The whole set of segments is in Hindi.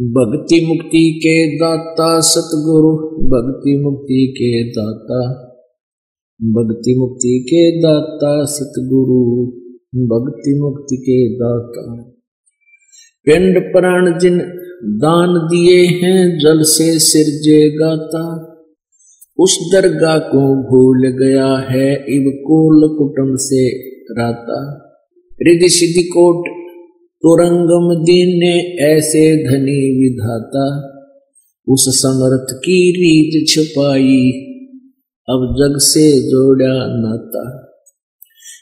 भक्ति मुक्ति के दाता सतगुरु, भक्ति मुक्ति के दाता। भक्ति मुक्ति के दाता सतगुरु, भक्ति मुक्ति के दाता। पिंड प्राण जिन दान दिए हैं, जल से सिरजे गाता। उस दरगाह को भूल गया है, इब कोल कुटुम से राता। रिधि सिद्धि कोट तुरंगम दीन ऐसे धनी विधाता, उस समर्थ की रीत छुपाई, अब जग से जोड़ा नाता।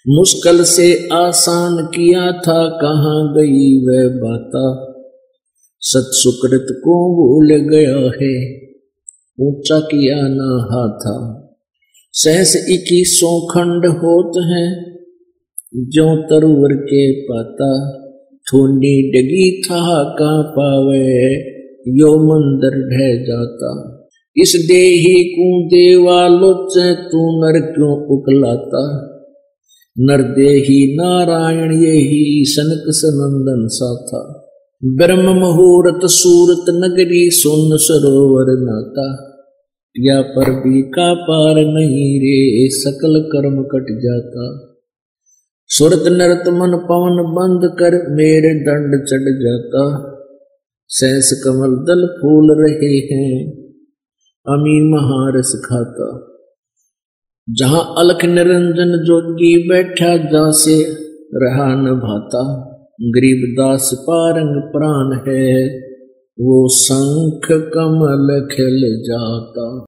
मुश्किल से आसान किया था कहाँ गई वह बाता। सत सुकृत को भूल गया है, ऊँचा किया ना हाथा। सहस इक्कीसों खंड होत हैं जो तरवर के पाता। थोनी डगी था का पावे, यो मंदिर ढह जाता। इस देही को देवालोच तू नर क्यों उकलाता? नर देही नारायण यही सनक सनंदन सा था ब्रह्म मुहूर्त सूरत नगरी सुन सरोवर नाता। या पर भी का पार नहीं रे, सकल कर्म कट जाता। सुरत नरत मन पवन बंद कर, मेरे दंड चढ़ जाता। सहस कमल दल फूल रहे हैं अमी महारस खाता। जहाँ अलख निरंजन जोगी बैठा जा से रहा न भाता गरीबदास पारंग प्राण है, वो शंख कमल खिल जाता।